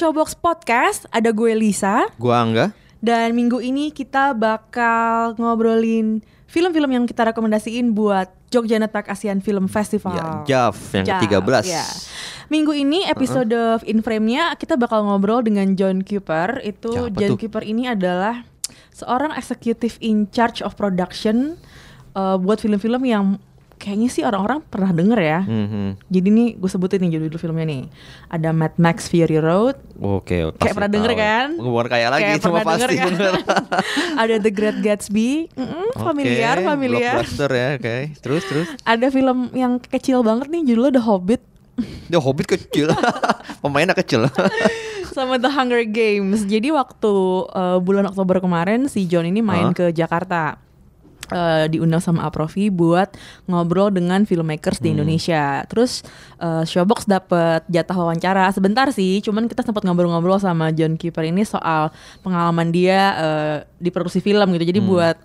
Showbox Podcast. Ada gue Lisa Gua Angga. dan minggu ini kita bakal ngobrolin film-film yang kita rekomendasiin buat Jogja Network ASEAN Film Festival. Ya, JAV yang JAV, ke-13. ya. Minggu ini episode In Frame-nya kita bakal ngobrol dengan John Cooper. Itu Siapa John tuh? Cooper ini adalah seorang executive in charge of production uh, buat film-film yang kayaknya sih orang-orang pernah denger ya. Mhm. Jadi nih gue sebutin nih judul filmnya nih. Ada Mad Max Fury Road, Oke, Kayak pernah denger kan? Bukan kayak lagi, Kayak cuma pasti denger kan? denger. ada The Great Gatsby, Mm-mm, familiar, Oke, familiar. Blockbuster ya, oke. Terus terus. Ada film yang kecil banget nih, judulnya The Hobbit Dia Hobbit kecil. Pemainnya kecil. sama The Hunger Games. Jadi waktu uh, bulan Oktober kemarin si John ini main Hah? ke Jakarta. Uh, diundang sama Aprofi buat ngobrol dengan filmmakers Hmm. di Indonesia. Terus uh, Showbox dapet jatah wawancara sebentar sih, cuman kita sempat ngobrol-ngobrol sama John Cooper ini soal pengalaman dia uh, di produksi film gitu. Hmm. Jadi buat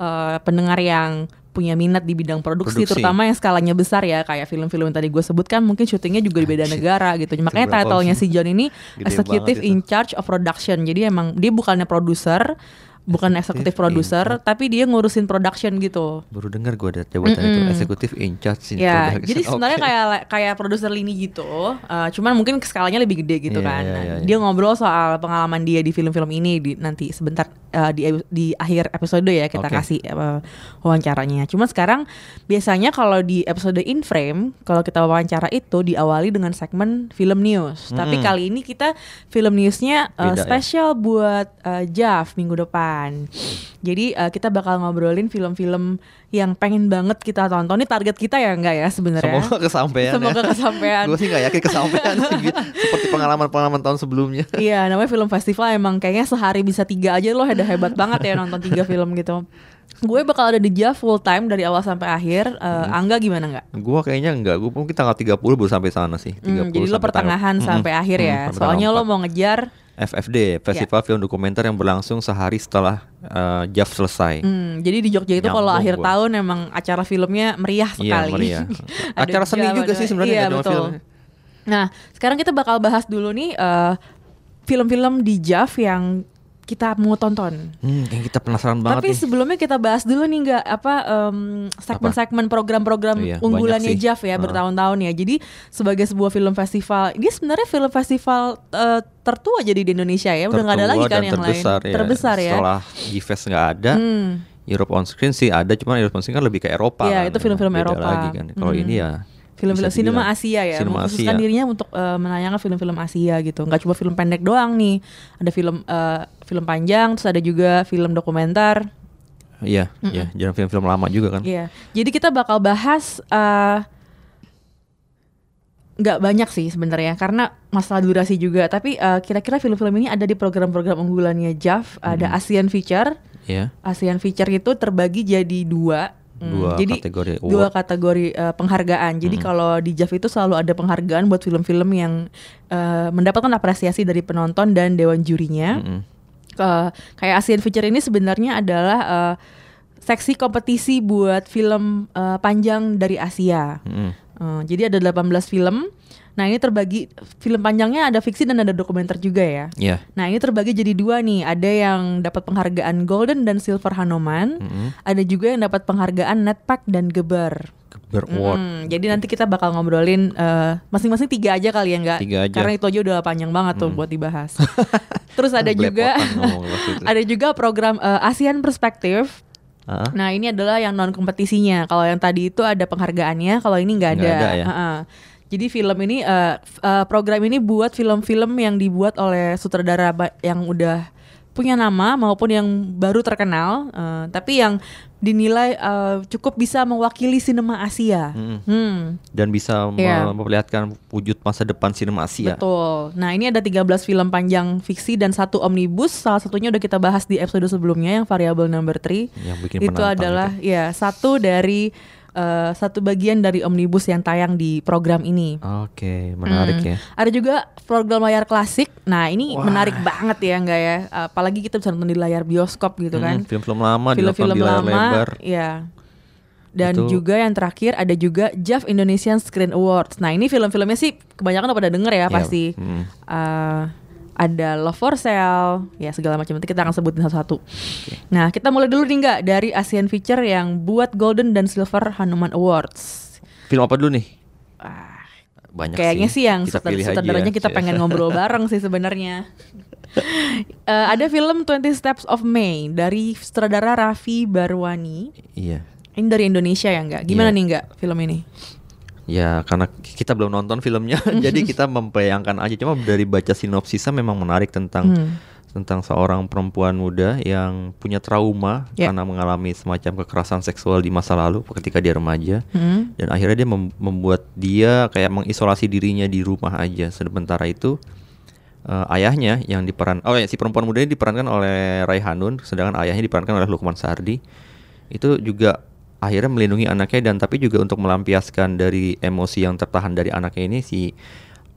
uh, pendengar yang punya minat di bidang produksi, Produksi. terutama yang skalanya besar ya kayak film-film yang tadi gue sebutkan mungkin syutingnya juga di beda negara gitu. Makanya title-nya si John ini Gede executive in charge of production. Jadi emang dia bukannya produser, bukan Executive eksekutif produser, tapi dia ngurusin production gitu. Baru dengar gua ada jabatan itu Mm-mm. eksekutif in charge in Ya, production. jadi sebenarnya kayak kayak produser lini gitu. Uh, cuman mungkin skalanya lebih gede gitu Iya, kan. Nah, iya, iya. Dia ngobrol soal pengalaman dia di film-film ini di nanti sebentar uh, di di akhir episode ya kita Oke. kasih uh, wawancaranya. Cuman sekarang biasanya kalau di episode in frame kalau kita wawancara itu diawali dengan segmen film news. Tapi Mm-mm. kali ini kita film newsnya uh, Beda ya? spesial buat uh, JAV minggu depan. Jadi uh, kita bakal ngobrolin film-film yang pengen banget kita tonton. Ini target kita ya enggak ya sebenarnya? Semoga kesampaian. Semoga kesampaian. Gue sih nggak yakin kesampaian sih. Seperti pengalaman-pengalaman tahun sebelumnya. Iya, namanya film festival emang kayaknya sehari bisa tiga aja loh, udah hebat banget ya nonton tiga film gitu. Gue bakal ada di JAV full time dari awal sampai akhir. Eh, Hmm. Angga gimana nggak? Gua kayaknya enggak, gua mungkin tanggal 30 baru sampai sana sih. 30 Hmm, jadi lo sampai pertengahan tanggal- sampai Mm-mm. akhir Mm, ya. sampai Soalnya lo 4. mau ngejar. FFD, Festival Film Dokumenter yang berlangsung sehari setelah uh, JAV selesai. Hmm, jadi di Jogja itu kalau akhir gua. Tahun emang acara filmnya meriah Iya, sekali. meriah. Ada Acara seni juga ada- sih sebenarnya Iya betul. film. Nah, sekarang kita bakal bahas dulu nih eh, film-film di JAV yang kita mau tonton. Hmm, yang kita penasaran banget Tapi nih. sebelumnya kita bahas dulu nih nggak apa em, segmen-segmen program-program Iya, unggulannya. JAV ya Heeh. bertahun-tahun ya. Jadi sebagai sebuah film festival, ini sebenarnya film festival eh, tertua jadi di Indonesia ya. Udah nggak ada lagi kan yang terbesar lain. ya. Terbesar ya. Setelah G-Fest nggak ada, Hmm. Europe on Screen sih ada, cuma Europe on Screen kan lebih ke Eropa. Iya, kan, itu film-film Beda Eropa. lagi kan. Kalau Hmm. ini ya Film-film sinema Asia ya, Sinema mengkhususkan Asia. dirinya untuk eh, menayangkan film-film Asia gitu. Nggak cuma film pendek doang nih, ada film eh, film panjang, terus ada juga film dokumenter. Iya, iya, jangan film-film lama juga kan. Iya, jadi kita bakal bahas eh, nggak banyak sih sebenarnya karena masalah durasi juga. Tapi eh, kira-kira film-film ini ada di program-program unggulannya JAV. Ada ASEAN Feature. Iya. ASEAN Feature itu terbagi jadi dua. Hmm, Dua jadi kategori dua kategori eh, penghargaan. Jadi kalau di JAV itu selalu ada penghargaan buat film-film yang eh, mendapatkan apresiasi dari penonton dan dewan jurinya. Mm-mm. Eh, kayak ASEAN Feature ini sebenarnya adalah eh, seksi kompetisi buat film eh, panjang dari Asia. Mm-mm. Eh, jadi ada 18 film. Nah, ini terbagi film panjangnya ada fiksi dan ada dokumenter juga ya. Iya. Nah, ini terbagi jadi dua nih. Ada yang dapat penghargaan Golden dan Silver Hanoman. Mm-mm. Ada juga yang dapat penghargaan Netpack dan Geber. Geber Award. Mm, jadi nanti kita bakal ngobrolin eh, masing-masing tiga aja kali ya nggak? Tiga aja. Karena itu aja udah panjang banget tuh buat dibahas. Terus ada juga ada juga program eh, ASEAN Perspective. Ah, Nah ini adalah yang non kompetisinya. Kalau yang tadi itu ada penghargaannya, kalau ini nggak ada. Nggak ada ya? Ha-ha. Jadi film ini eh, f- eh, program ini buat film-film yang dibuat oleh sutradara yang udah punya nama maupun yang baru terkenal, eh, tapi yang dinilai eh, cukup bisa mewakili sinema Asia. Mm-mm. Hmm. dan bisa Iya. memperlihatkan wujud masa depan sinema Asia. Betul. Nah, ini ada 13 film panjang fiksi dan satu omnibus. Salah satunya udah kita bahas di episode sebelumnya yang variable number 3. Yang bikin itu adalah ya satu dari eh, satu bagian dari omnibus yang tayang di program ini. Oke, menarik Hmm. ya. Ada juga program layar klasik. Nah, ini Wah. menarik banget ya enggak ya? Apalagi kita bisa nonton di layar bioskop gitu kan. Mm, film-film lama Film-film di layar lama, lebar. ya. Dan Itu- juga yang terakhir ada juga JAV Indonesian Screen Awards. Nah, ini film-filmnya sih kebanyakan udah pada denger ya Iya, pasti. mm. Eh, ada Love for Sale, ya segala macam nanti kita akan sebutin satu-satu. Nah, kita mulai dulu nih nggak dari Asian Feature yang buat Golden dan Silver Hanuman Awards. Film apa dulu nih? Ah, Banyak Kayaknya sih yang pilih aja sutradaranya ya. kita pengen ngobrol bareng sih sebenarnya. Eh, ada film 20 Steps of May dari sutradara Raffi Barwani. Iya. Ini dari Indonesia ya enggak? Gimana Iya. nih enggak film ini? Ya karena kita belum nonton filmnya, jadi kita membayangkan aja. Cuma dari baca sinopsisnya memang menarik tentang Hmm. tentang seorang perempuan muda yang punya trauma Ya. karena mengalami semacam kekerasan seksual di masa lalu ketika dia remaja. Hmm. Dan akhirnya dia mem- membuat dia kayak mengisolasi dirinya di rumah aja. Sementara itu eh, ayahnya yang diperan oh ya si perempuan muda ini diperankan oleh Rai Hanun, sedangkan ayahnya diperankan oleh Lukman Sardi. Itu juga akhirnya melindungi anaknya dan tapi juga untuk melampiaskan dari emosi yang tertahan dari anaknya ini si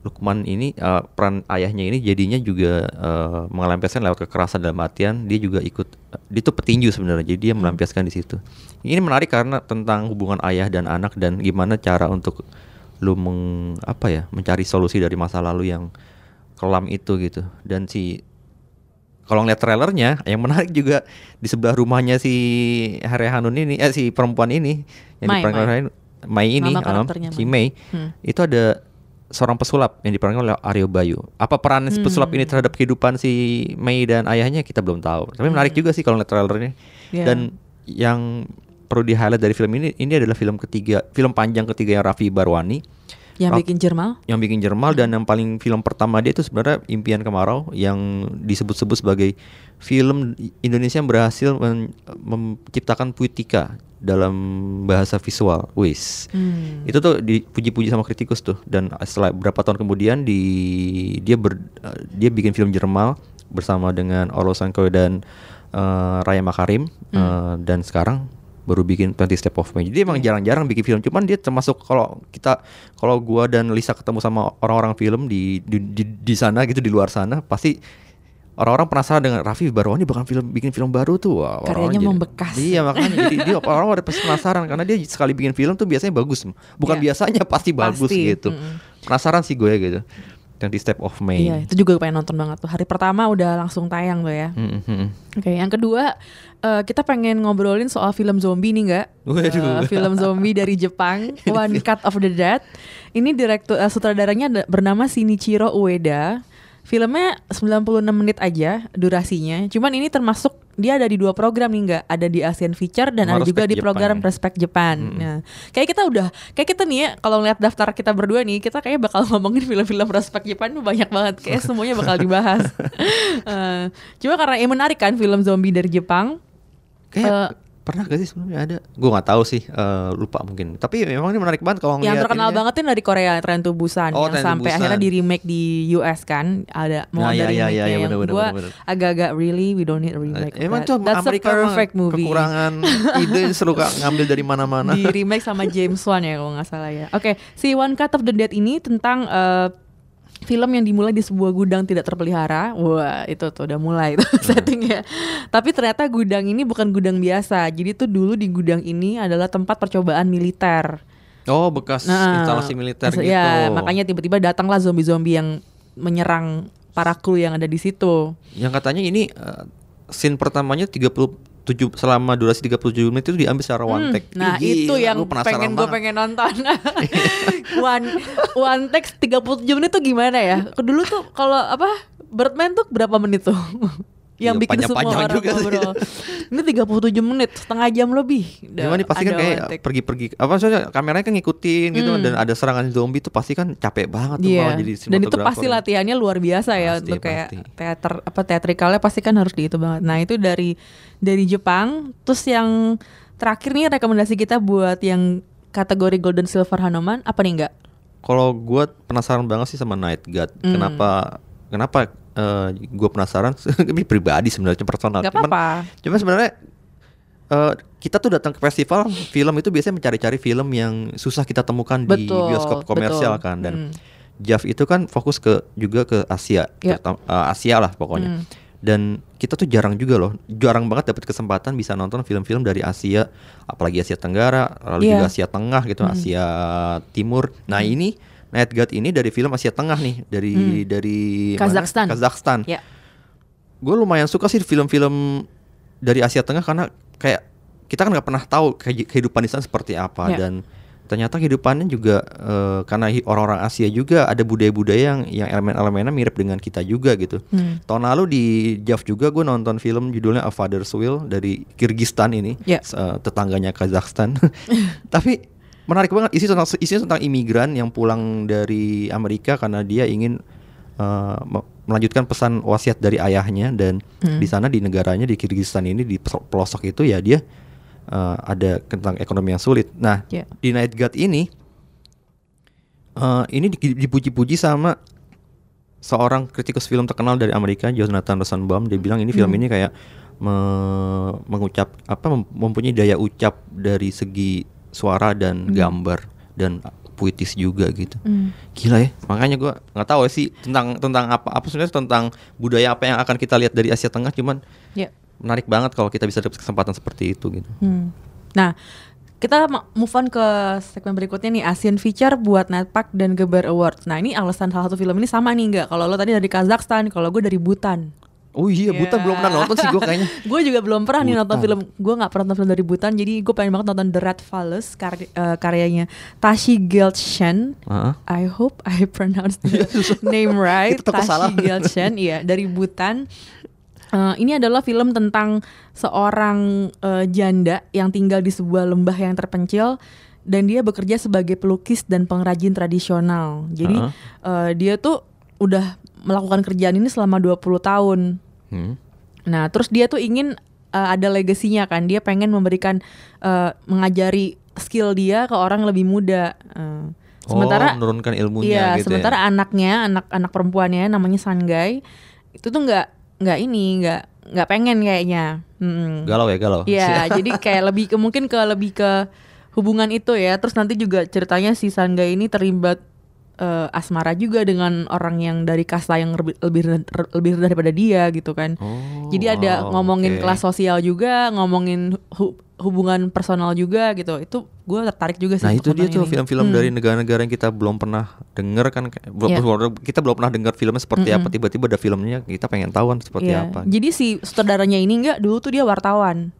Lukman ini eh, peran ayahnya ini jadinya juga eh, melampiaskan lewat kekerasan dalam artian dia juga ikut dia itu petinju sebenarnya jadi dia melampiaskan di situ. Ini menarik karena tentang hubungan ayah dan anak dan gimana cara untuk lu meng, apa ya mencari solusi dari masa lalu yang kelam itu gitu dan si kalau ngeliat trailernya yang menarik juga di sebelah rumahnya si Harry Hanun ini eh si perempuan ini yang Mai, diperankan Mai. oleh Mai ini um, si Mai. Mei Hmm. itu ada seorang pesulap yang diperankan oleh Aryo Bayu. Apa peran si pesulap Hmm. ini terhadap kehidupan si Mei dan ayahnya kita belum tahu. Tapi menarik juga sih kalau ngeliat trailernya. Iya. Dan yang perlu di highlight dari film ini ini adalah film ketiga, film panjang ketiga yang Raffi Barwani Yang Raf- bikin Jermal? yang bikin Jermal dan yang paling film pertama dia itu sebenarnya Impian Kemarau yang disebut-sebut sebagai film Indonesia yang berhasil men- menciptakan puitika dalam bahasa visual. Wis. Hmm. Itu tuh dipuji-puji sama kritikus tuh dan setelah beberapa tahun kemudian di dia ber, eh, dia bikin film Jermal bersama dengan Orlo Sankoy dan eh, Raya Makarim eh, dan sekarang baru bikin 20 Step of May. Jadi emang jarang-jarang bikin film, cuman dia termasuk kalau kita kalau gua dan Lisa ketemu sama orang-orang film di di, di di sana gitu di luar sana pasti orang-orang penasaran dengan Raffi Barwani bakal film bikin film baru tuh. Wah, Karyanya jadi- membekas. Iya, makanya jadi dia orang-orang pada pasti penasaran karena dia sekali bikin film tuh biasanya bagus. Bukan Iya. biasanya pasti bagus Pasti, gitu. mm-mm. Penasaran sih gue gitu. Yang di Step of May. Iya, itu juga pengen nonton banget tuh. Hari pertama udah langsung tayang tuh ya. Mm, mm, mm. Oke, yang kedua eh, kita pengen ngobrolin soal film zombie nih nggak? Waduh. Eh, film zombie dari Jepang, One Cut of the Dead. Ini direktur eh, sutradaranya ada- bernama Shinichiro Ueda. Filmnya 96 menit aja durasinya. Cuman ini termasuk dia ada di dua program nih nggak? Ada di Asian Feature dan ada juga di Jepang program ya? Respect Japan. Nah, kayak kita udah kayak kita nih ya kalau ngeliat daftar kita berdua nih, kita kayak bakal ngomongin film-film Respect Japan tuh banyak banget. Kayak semuanya bakal dibahas. Eh, cuma karena yang menarik kan film zombie dari Jepang. Kayak Eh, pernah gak sih sebelumnya ada? Gue nggak tahu sih, eh, lupa mungkin. Tapi memang ini menarik banget kalau yang terkenal ininya. banget tuh dari Korea to Busan Oh, yang sampai Busan. akhirnya di remake di US kan ada mau Nah, ada iya, iya, remake iya, yang bener. agak-agak really we don't need a remake. of Emang That's Amerika a perfect movie. kekurangan ide ka- ngambil dari mana-mana. di remake sama James Wan ya kalau nggak salah ya. Oke, si One Cut of the Dead ini tentang eh, film yang dimulai di sebuah gudang tidak terpelihara. Wah, itu tuh udah mulai itu Hmm. settingnya. Tapi ternyata gudang ini bukan gudang biasa. Jadi tuh dulu di gudang ini adalah tempat percobaan militer. Oh, bekas Nah, instalasi militer maksud- gitu. Ya, makanya tiba-tiba datanglah zombie-zombie yang menyerang para kru yang ada di situ. Yang katanya ini eh, scene pertamanya 37 selama durasi 37 menit itu diambil secara one take. Nah Ih, itu gila, yang pengen gue pengen nonton. One One take 37 menit tuh gimana ya? Dulu tuh kalau apa Birdman tuh berapa menit tuh yang Iya, bikin semua panjang-panjang orang juga sih. ngobrol. Ini 37 menit, setengah jam lebih. Cuma ini pasti kan kayak pergi-pergi apa maksudnya kameranya kan ngikutin gitu Hmm. dan ada serangan zombie tuh pasti kan capek banget tuh Iya. kalau jadi Dan itu pasti latihannya luar biasa ya Pasti, untuk kayak pasti. teater apa teatrikalnya pasti kan harus di itu banget. Nah, itu dari dari Jepang. Terus yang terakhir nih rekomendasi kita buat yang kategori Golden Silver Hanoman apa nih enggak? Kalau gue penasaran banget sih sama Night God. Hmm. Kenapa? Kenapa gue penasaran? Ini pribadi sebenarnya personal. Gak Cuman- apa-apa. Cuma sebenarnya eh, kita tuh datang ke festival film itu biasanya mencari-cari film yang susah kita temukan di Betul, bioskop komersial betul. kan dan Hmm. JAV itu kan fokus ke juga ke Asia, Ya. terutama- eh, Asia lah pokoknya. Hmm. Dan kita tuh jarang juga loh, jarang banget dapat kesempatan bisa nonton film-film dari Asia, apalagi Asia Tenggara, lalu Iya. juga Asia Tengah gitu, Asia Timur. Nah ini Night God ini dari film Asia Tengah nih, dari Hmm. dari mana? Kazakhstan. Kazakhstan Ya. gue lumayan suka sih film-film dari Asia Tengah karena kayak kita kan nggak pernah tahu kehi- kehidupan di sana seperti apa Ya. dan ternyata kehidupannya juga eh, karena orang-orang Asia juga ada budaya-budaya yang yang elemen-elemennya mirip dengan kita juga gitu. Hmm. Tahun lalu di JAV juga gue nonton film judulnya A Father's Will dari Kyrgyzstan ini, Ya. s- eh, tetangganya Kazakhstan. Tapi menarik banget isi tentang isinya tentang imigran yang pulang dari Amerika karena dia ingin me- melanjutkan pesan wasiat dari ayahnya dan Hmm. di sana di negaranya di Kyrgyzstan ini di pelosok- itu ya dia eh, ada tentang ekonomi yang sulit. Nah Ya. di Night God ini eh, ini di- dipuji-puji sama seorang kritikus film terkenal dari Amerika Jonathan Rosenbaum dia bilang ini film Hmm. ini kayak me- mengucap apa mem- mempunyai daya ucap dari segi suara dan gambar dan puitis juga gitu Hmm. gila ya makanya gua nggak tahu sih tentang tentang apa apa sebenarnya tentang budaya apa yang akan kita lihat dari Asia Tengah cuman Ya. menarik banget kalau kita bisa dapat kesempatan seperti itu gitu Hmm. Nah, kita move on ke segmen berikutnya nih Asian Feature buat Netpack dan Geber Awards. Nah, ini alasan salah satu film ini sama nih enggak? Kalau lo tadi dari Kazakhstan, kalau gue dari Bhutan. Oh iya Buta Ya. belum pernah nonton sih gua kayaknya gue juga belum pernah nih nonton film. Gue nggak pernah nonton film dari Bhutan, jadi gue pengen banget nonton The Red Palace karya- eh, karyanya Tashi Gelchen. Heeh. I hope I pronounce the name right. Tashi Gelchen, iya dari Bhutan. Eh, ini adalah film tentang seorang eh, janda yang tinggal di sebuah lembah yang terpencil dan dia bekerja sebagai pelukis dan pengrajin tradisional. Jadi Heeh. eh, dia tuh udah melakukan kerjaan ini selama 20 tahun. Hmm. Nah, terus dia tuh ingin uh, ada legasinya kan. Dia pengen memberikan uh, mengajari skill dia ke orang yang lebih muda. Uh, sementara oh, menurunkan ilmunya iya, gitu sementara ya. anaknya, anak-anak perempuannya namanya Sangai itu tuh nggak nggak ini, nggak nggak pengen kayaknya. Mm. galau ya galau Iya, jadi kayak lebih ke mungkin ke lebih ke hubungan itu ya. Terus nanti juga ceritanya si Sangga ini terlibat eh, asmara juga dengan orang yang dari kasta yang lebih lebih lebih rendah daripada dia gitu kan. Oh, Jadi ada wow, ngomongin oke. kelas sosial juga, ngomongin hu- hubungan personal juga gitu. Itu gue tertarik juga sih. Nah itu dia tuh film-film Hmm. dari negara-negara yang kita belum pernah denger kan belum- Iya. kita belum pernah dengar filmnya seperti apa Mm-mm. tiba-tiba ada filmnya kita pengen tahu kan seperti Iya. apa Jadi si sutradaranya ini enggak dulu tuh dia wartawan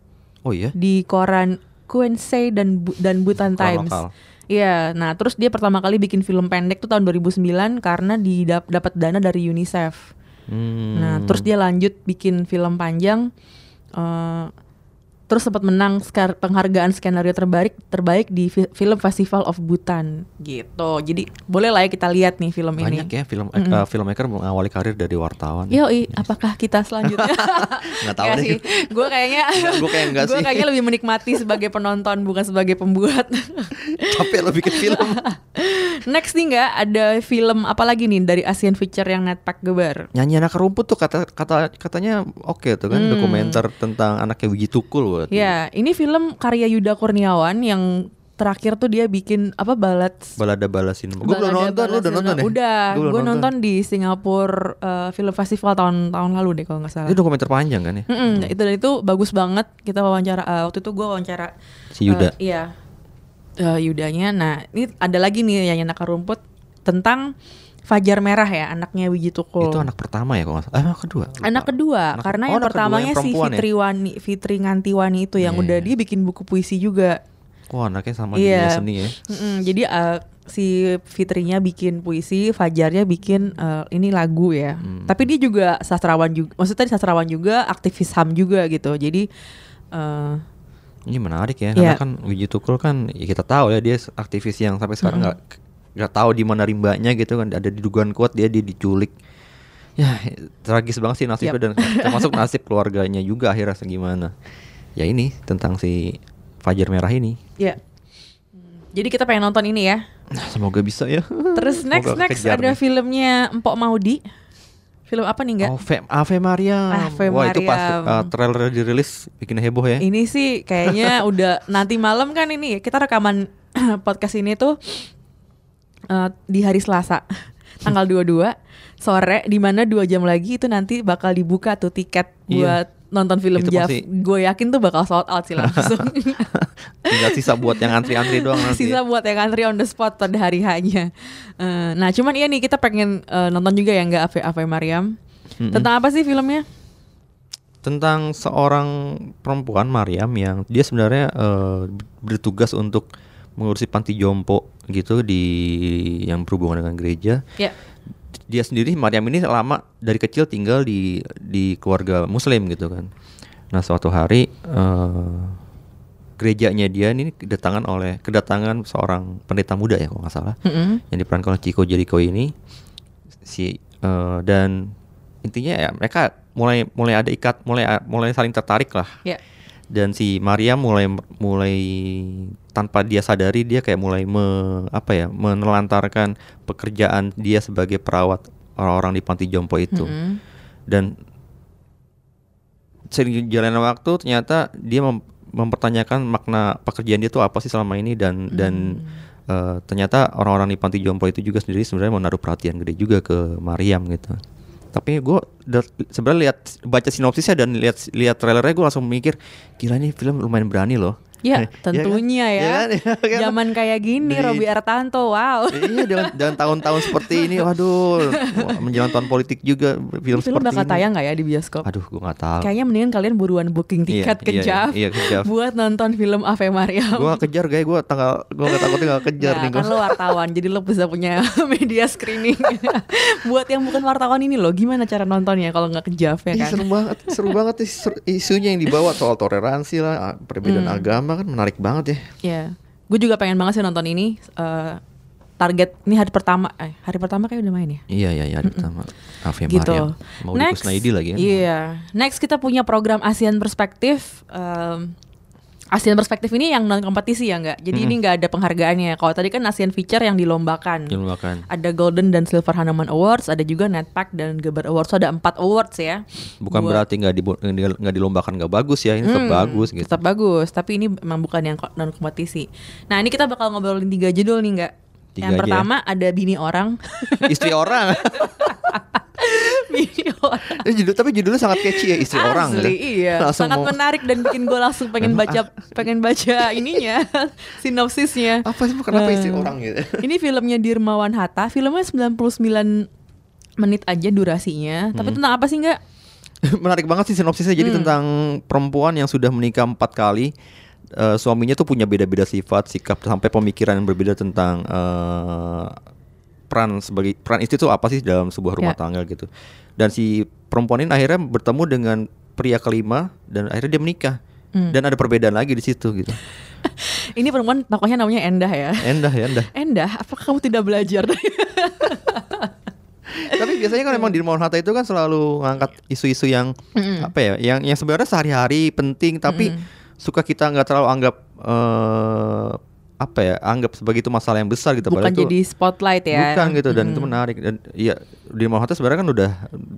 oh iya di koran Kuensei dan Bu- dan Butan Times. lokal. Iya, nah terus dia pertama kali bikin film pendek tuh tahun 2009 karena didap- dapat dana dari UNICEF. Hmm. Nah, terus dia lanjut bikin film panjang eh, terus sempat menang penghargaan skenario terbaik terbaik di fi- film Festival of Bhutan gitu. Jadi boleh lah ya kita lihat nih film banyak ini. ya film eh, filmmaker mengawali karir dari wartawan Yo, apakah kita selanjutnya? nggak tahu deh sih. Gue kayaknya Gua kayak gua sih. kayaknya lebih menikmati sebagai penonton bukan sebagai pembuat. capek lo bikin film Next nih nggak ada film apa lagi nih dari Asian Feature yang Netpack Gebar? nyanyi anak rumput tuh kata kata katanya oke tuh kan Hmm. dokumenter tentang anaknya Wiji Tukul buat Ya, ini film karya Yuda Kurniawan yang terakhir tuh dia bikin apa balad balada balasin gue belum nonton lu udah nonton ya Udah, gue nonton di Singapura eh, Film Festival tahun tahun lalu deh kalau nggak salah. itu dokumenter panjang kan ya Mm-mm, itu dan itu bagus banget. Kita wawancara eh, waktu itu gue wawancara Si Yuda. eh, iya. Eh, Yudanya. Nah, ini ada lagi nih yang Naka Rumput tentang Fajar Merah ya, anaknya Wiji Tukul. itu anak pertama ya kalau nggak salah eh, anak kedua Lupa. Anak kedua, Anak- karena oh, yang anak kedua pertamanya yang si ya? Fitri Wani, Fitri Ngantiwani itu yang Iya, udah iya. dia bikin buku puisi juga. Wah anaknya sama Iya. dunia seni ya Mm-mm, jadi eh, si Fitrinya bikin puisi, Fajarnya bikin eh, ini lagu ya. Tapi dia juga sastrawan juga, maksudnya dia sastrawan juga, aktivis HAM juga gitu. Jadi eh, Ini menarik ya, Iya. karena kan Wiji Tukul kan ya kita tahu ya dia aktivis yang sampai sekarang nggak nggak tahu di mana rimbanya gitu kan ada dugaan kuat dia dia diculik. Ya tragis banget sih nasibnya dan termasuk nasib keluarganya juga akhirnya segimana. Ya ini tentang si Fajar Merah ini. ya. Jadi kita pengen nonton ini ya. Nah, semoga bisa ya. Terus next Semoga next ada nih. filmnya Empok Maudi. Film apa nih enggak? Ave, Ave Maria. Ave Wah itu pas uh, trailer dirilis bikin heboh ya. Ini sih kayaknya udah nanti malam kan ini kita rekaman podcast ini tuh eh, di hari Selasa tanggal 22 sore di mana dua jam lagi itu nanti bakal dibuka tuh tiket Iya. buat nonton film Itu Jav. Gue yakin tuh bakal sold out sih langsung. Tinggal sisa buat yang antri-antri doang nanti. Sisa buat yang antri on the spot pada hari hanya. Eh, nah cuman iya nih kita pengen eh, nonton juga ya nggak Ave Ave Mariam. Mm-mm. Tentang apa sih filmnya? tentang seorang perempuan Mariam yang dia sebenarnya eh, bertugas untuk mengurusi panti jompo gitu di yang berhubungan dengan gereja. Ya. Dia sendiri Mariam ini lama dari kecil tinggal di di keluarga Muslim gitu kan. Nah suatu hari eh, gerejanya dia ini kedatangan oleh kedatangan seorang pendeta muda ya kalau nggak salah Mm-mm. yang diperankan oleh Chico Jericho ini si eh, dan intinya ya mereka mulai mulai ada ikat mulai mulai saling tertarik lah Ya. Dan si Maria mulai mulai tanpa dia sadari dia kayak mulai me, apa ya menelantarkan pekerjaan dia sebagai perawat orang-orang di panti jompo itu. Mm-mm. dan seiring jalannya waktu ternyata dia mem- mempertanyakan makna pekerjaan dia itu apa sih selama ini dan dan eh, ternyata orang-orang di panti jompo itu juga sendiri sebenarnya menaruh perhatian gede juga ke Mariam gitu tapi gue sebenarnya lihat baca sinopsisnya dan lihat lihat trailernya gue langsung mikir gila nih film lumayan berani loh Ya, kan? tentunya ya. kan? Ya kan? Zaman kayak gini, Di- Robi Artanto, wow. iya dengan, dengan tahun-tahun seperti ini waduh menjelang tahun politik juga film, Film seperti bakal ini tayang nggak ya di bioskop? aduh gue nggak tahu Kayaknya mendingan kalian buruan booking Iya, tiket ke iya, Jav iya, ke Jav. buat nonton film Ave Maria. gue gak kejar guys gue tanggal gue gak takut tinggal kejar Nah, nih gue kan lo wartawan, jadi lo bisa punya media screening. buat yang bukan wartawan ini lo, gimana cara nontonnya kalau nggak ke Jav ya Ih, kan? seru banget seru banget isunya yang dibawa soal toleransi lah ah, perbedaan Hmm. agama kan menarik banget ya Ya, gue juga pengen banget sih nonton ini. Eh, target ini hari pertama, eh hari pertama kayak udah main ya. iya iya iya ada pertama Ave gitu. Mau Kusnaidi lagi kan Iya. Next kita punya program ASEAN Perspektif. Em, ASEAN Perspektif ini yang non kompetisi ya nggak? Jadi ini nggak ada penghargaannya. Kalau tadi kan ASEAN Feature yang dilombakan. dilombakan Ada Golden dan Silver Hanuman Awards, ada juga Netpack dan Geber Awards. So, ada empat awards ya. bukan Buat- berarti nggak dibo- nggak dilombakan nggak bagus ya ini tetap Hmm, bagus gitu Tetap bagus, tapi ini memang bukan yang non kompetisi. Nah ini kita bakal ngobrolin tiga judul nih nggak? Tiga yang aja ya. pertama ada bini orang. istri orang bini orang. Judul tapi judulnya sangat catchy ya istri orang gitu. Asli, iya. Langsung Sangat mau- menarik dan bikin gue langsung pengen baca pengen baca ininya sinopsisnya. apa sih kenapa istri Eh, orang gitu Ini filmnya Dirmawan Hatta. Filmnya 99 menit aja durasinya. Tapi Hmm. tentang apa sih nggak? menarik banget sih sinopsisnya jadi Hmm. tentang perempuan yang sudah menikah empat kali Eh, suaminya tuh punya beda-beda sifat sikap sampai pemikiran yang berbeda tentang eh, peran sebagai peran istri itu apa sih dalam sebuah rumah Ya. tangga gitu dan si perempuan ini akhirnya bertemu dengan pria kelima dan akhirnya dia menikah Hmm. dan ada perbedaan lagi di situ gitu Ini perempuan tokohnya namanya Endah ya. endah ya endah Endah, apakah kamu tidak belajar? tapi biasanya kan memang di Mohon Hatta itu kan selalu ngangkat isu-isu yang Mm-mm. apa ya yang yang sebenarnya sehari-hari penting tapi Mm-mm. suka kita nggak terlalu anggap eh apa ya anggap sebagai itu masalah yang besar gitu Bukan itu jadi spotlight ya. bukan gitu dan itu Mm. menarik dan ya di Hatta sebenarnya kan udah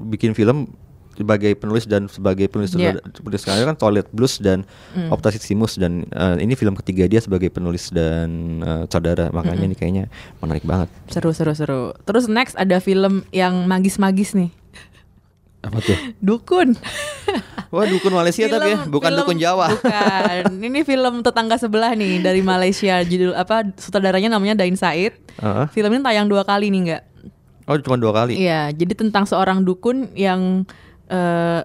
bikin film sebagai penulis dan sebagai penulis Iya. penulis sekarang kan Toilet Blues dan Mm. Optasi Simus dan eh, ini film ketiga dia sebagai penulis dan eh, saudara makanya ini kayaknya menarik banget Seru seru seru. Terus next ada film yang magis-magis nih. Apa tuh Dukun. wah dukun Malaysia tapi ya Film- bukan film- dukun Jawa Bukan. Ini film tetangga sebelah nih dari Malaysia. Judul apa? Sutradaranya namanya Dain Said. Heeh. Film ini tayang dua kali nih nggak? oh cuma dua kali Iya. Jadi tentang seorang dukun yang eh,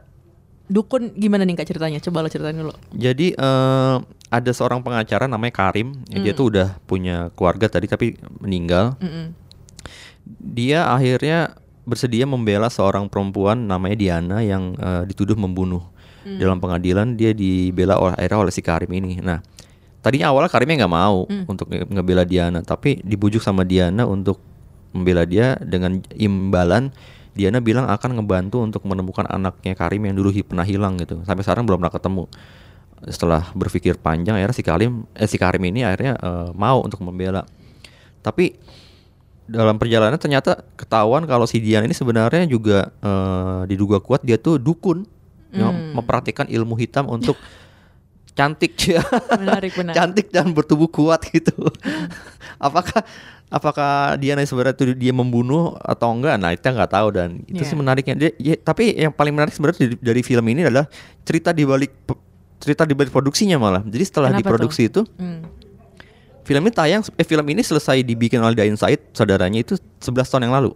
Dukun gimana nih kak ceritanya? Coba lo ceritain dulu. Jadi eh, ada seorang pengacara namanya Karim, ya, dia tuh udah punya keluarga tadi tapi meninggal. Mm-mm. Dia akhirnya bersedia membela seorang perempuan namanya Diana yang eh, dituduh membunuh. Dalam pengadilan dia dibela oleh akhirnya oleh si Karim ini. Nah, tadinya awalnya Karimnya nggak mau untuk nge- ngebela Diana, tapi dibujuk sama Diana untuk membela dia dengan imbalan Diana bilang akan ngebantu untuk menemukan anaknya Karim yang dulu pernah hilang gitu. Sampai sekarang belum pernah ketemu. Setelah berpikir panjang akhirnya si Karim eh, si Karim ini akhirnya eh, mau untuk membela. Tapi dalam perjalanan ternyata ketahuan kalau si Diana ini sebenarnya juga eh, diduga kuat dia tuh dukun yang mempraktikkan ilmu hitam untuk cantik ya. Menarik benar. cantik dan bertubuh kuat gitu. apakah apakah Diana sebenarnya itu dia membunuh atau enggak? Nah, kita nggak tahu dan itu sih Iya. menariknya. Dia, ya, tapi yang paling menarik sebenarnya dari, dari film ini adalah cerita di balik cerita di balik produksinya malah. Jadi setelah Kenapa diproduksi itu Hmm. Film ini tayang eh film ini selesai dibikin oleh Dain Said saudaranya itu 11 tahun yang lalu.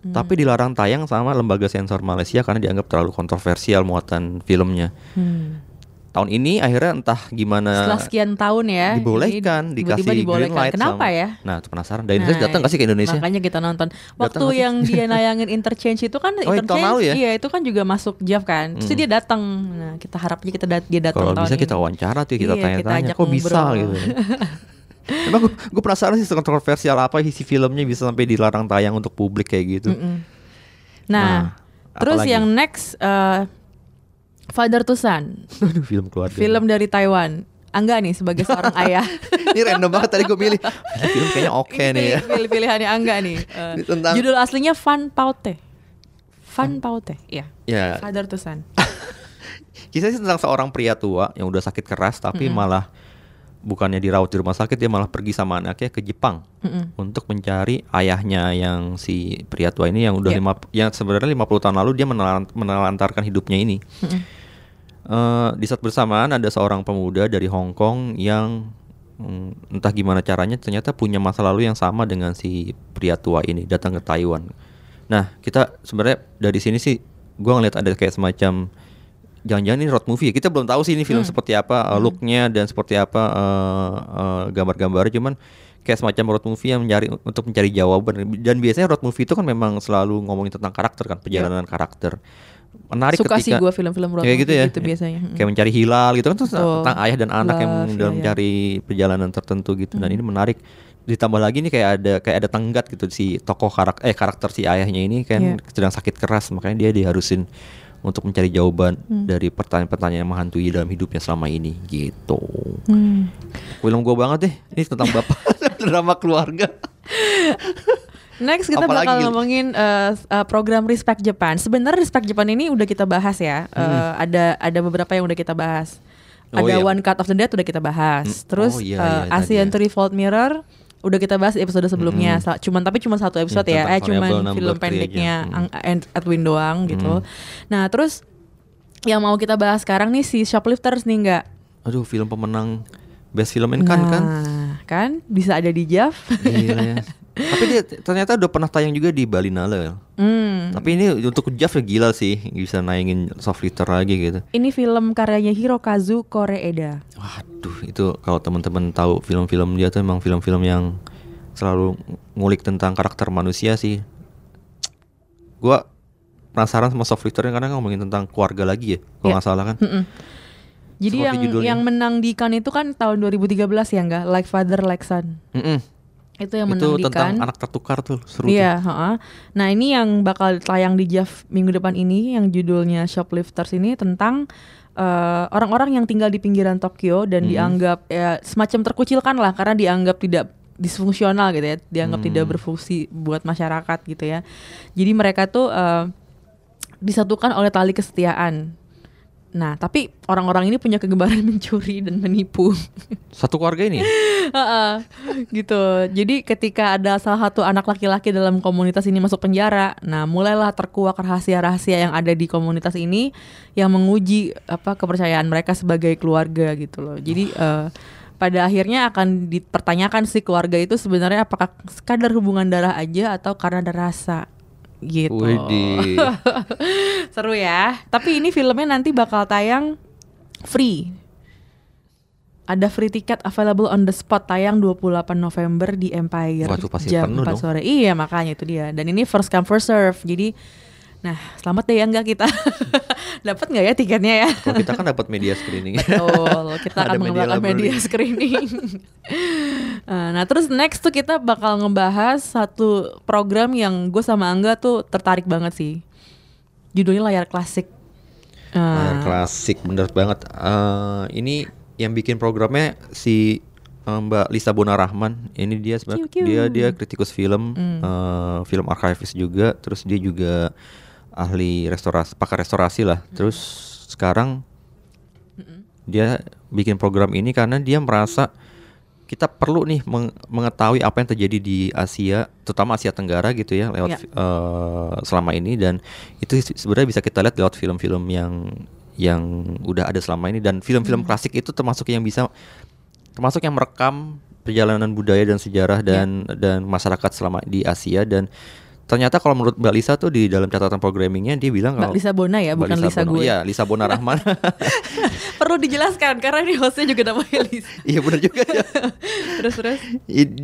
Hmm. Tapi dilarang tayang sama lembaga sensor Malaysia karena dianggap terlalu kontroversial muatan filmnya. Hmm. Tahun ini akhirnya entah gimana Setelah sekian tahun ya, dibolehkan, ini dikasih tiba-tiba green light Kenapa sama- ya? Nah, itu penasaran. Dain Said Nah, datang gak sih ke Indonesia? Makanya kita nonton. Waktu sih? yang dia nayangin interchange itu kan Oh, interchange, lalu ya? iya itu kan juga masuk Jeff kan. Terus Hmm. dia datang. Nah, kita harapnya kita dat- dia datang Kalau bisa ini. kita wawancara tuh, kita Iya, tanya-tanya. ajak Kok bisa gitu? Emang gue penasaran sih kontroversial apa isi filmnya bisa sampai dilarang tayang untuk publik kayak gitu. Mm-mm. Nah, Nah, terus apalagi? yang next eh, Father to Son, Aduh, film keluarga. film dari Taiwan. Angga nih sebagai seorang ayah. Ini random banget tadi gue milih. film kayaknya oke nih ya. Pilih pilihannya Angga nih. Ini tentang- Judul aslinya Fan Paute. Fan Paute, iya. Ya, Father to Son. kisahnya tentang seorang pria tua yang udah sakit keras tapi malah bukannya dirawat di rumah sakit dia malah pergi sama anaknya ke Jepang Mm-mm. untuk mencari ayahnya yang si pria tua ini yang udah Iya. lima yang sebenarnya 50 tahun lalu dia menelan- menelantarkan hidupnya ini. Mm-mm. Eh, di saat bersamaan ada seorang pemuda dari Hong Kong yang mm, entah gimana caranya ternyata punya masa lalu yang sama dengan si pria tua ini datang ke Taiwan. Nah kita sebenarnya dari sini sih gua ngeliat ada kayak semacam jangan-jangan ini road movie ya. Kita belum tahu sih ini film seperti apa eh, looknya dan seperti apa eh, eh, gambar-gambarnya cuman kayak semacam road movie yang mencari untuk mencari jawaban dan biasanya road movie itu kan memang selalu ngomongin tentang karakter kan perjalanan karakter menarik Suka sih ketika gue film-film road kayak gitu movie ya gitu biasanya. Mm. kayak mencari hilal gitu kan terus Betul. tentang ayah dan anak yang Love, dalam iya, iya. mencari perjalanan tertentu gitu dan ini menarik ditambah lagi nih kayak ada kayak ada tenggat gitu si tokoh karakter eh karakter si ayahnya ini kan Iya. sedang sakit keras makanya dia diharusin untuk mencari jawaban Hmm. dari pertanyaan-pertanyaan yang menghantui dalam hidupnya selama ini gitu Hmm. film gue banget deh ini tentang bapak drama keluarga Next kita Apalagi, bakal Gil? ngomongin uh, uh, program Respect Japan. Sebenarnya Respect Japan ini udah kita bahas ya. Uh, ada ada beberapa yang udah kita bahas. Hmm. Oh, ada iya. One Cut of the Dead udah kita bahas. Hmm. Terus Oh, iya, uh, iya, tadi Asian ya. Threefold Mirror udah kita bahas di episode sebelumnya. Sa- Cuman tapi cuma satu episode ya. Hmm. tentang Eh cuman number film pendeknya aja. Hmm. Ed- Edwin doang gitu. Nah, terus yang mau kita bahas sekarang nih si Shoplifters nih enggak? aduh film pemenang best film in Cannes kan Nah, kan bisa ada di Jav. Ya. Tapi dia ternyata udah pernah tayang juga di Balinale. hmm. Tapi ini untuk Jeff ya gila sih bisa nayangin soft litter lagi gitu. Ini film karyanya Hirokazu Koreeda. Waduh, itu kalau teman-teman tahu film-film dia tuh emang film-film yang selalu ngulik tentang karakter manusia sih. Gua penasaran sama soft litternya karena kan ngomongin tentang keluarga lagi ya, kalau Iya. nggak salah kan. Mm-mm. Jadi Seperti yang judulnya. yang menang di Cannes itu kan tahun 2013 ya enggak? Like Father Like Son. Mm-mm. Itu yang Itu menang di tentang anak tertukar tuh, seru Iya, heeh. Nah, ini yang bakal tayang di Jav minggu depan ini yang judulnya Shoplifters ini tentang eh, orang-orang yang tinggal di pinggiran Tokyo dan Mhm. dianggap ya semacam terkucilkan lah karena dianggap tidak disfungsional gitu ya, dianggap Hmm. tidak berfungsi buat masyarakat gitu ya. Jadi mereka tuh eh, disatukan oleh tali kesetiaan. Nah, tapi orang-orang ini punya kegemaran mencuri dan menipu. Satu keluarga ini. ya? Heeh, gitu. Jadi ketika ada salah satu anak laki-laki dalam komunitas ini masuk penjara, nah mulailah terkuak rahasia-rahasia yang ada di komunitas ini yang menguji apa kepercayaan mereka sebagai keluarga gitu loh. Jadi eh, pada akhirnya akan dipertanyakan si keluarga itu sebenarnya apakah sekadar hubungan darah aja atau karena ada rasa gitu. Seru ya. Tapi ini filmnya nanti bakal tayang free. Ada free tiket available on the spot tayang 28 November di Empire Waduh, pasti jam penuh 4 dong. sore. Iya, makanya itu dia. Dan ini first come first serve. Jadi nah, selamat deh ya enggak kita. Dapat nggak ya tiketnya ya? Kalau kita kan dapat media screening. Betul, kita akan media mengembangkan media library. screening. Eh, nah, terus next tuh kita bakal ngebahas satu program yang gue sama Angga tuh tertarik banget sih. Judulnya layar klasik. Eh, Layar klasik bener banget. Eh, ini yang bikin programnya si Mbak Lisa Bonarahman. Ini dia sebenarnya dia dia kritikus film, eh, film archivis juga. Terus dia juga ahli restorasi, pakar restorasi lah. Terus sekarang dia bikin program ini karena dia merasa kita perlu nih meng- mengetahui apa yang terjadi di Asia, terutama Asia Tenggara gitu ya lewat Ya. eh, selama ini. Dan itu se- sebenarnya bisa kita lihat lewat film-film yang yang udah ada selama ini. Dan film-film klasik itu termasuk yang bisa termasuk yang merekam perjalanan budaya dan sejarah dan dan masyarakat selama di Asia. Dan ternyata kalau menurut Mbak Lisa tuh di dalam catatan programmingnya dia bilang Mbak kalau Lisa Bona ya, Mbak bukan Lisa Bono- gue. Iya, Lisa Bona Rahman. Perlu dijelaskan karena ini hostnya juga namanya Lisa. Iya benar juga ya. terus terus.